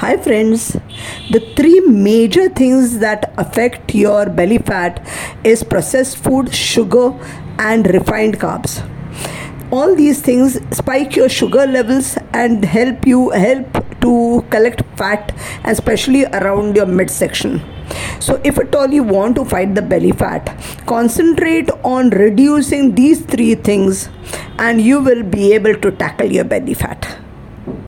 Hi, friends. The three major things that affect your belly fat is processed food, sugar, and refined carbs. All these things spike your sugar levels and help you help to collect fat, especially around your midsection. So, if at all you want to fight the belly fat, concentrate on reducing these three things, and you will be able to tackle your belly fat.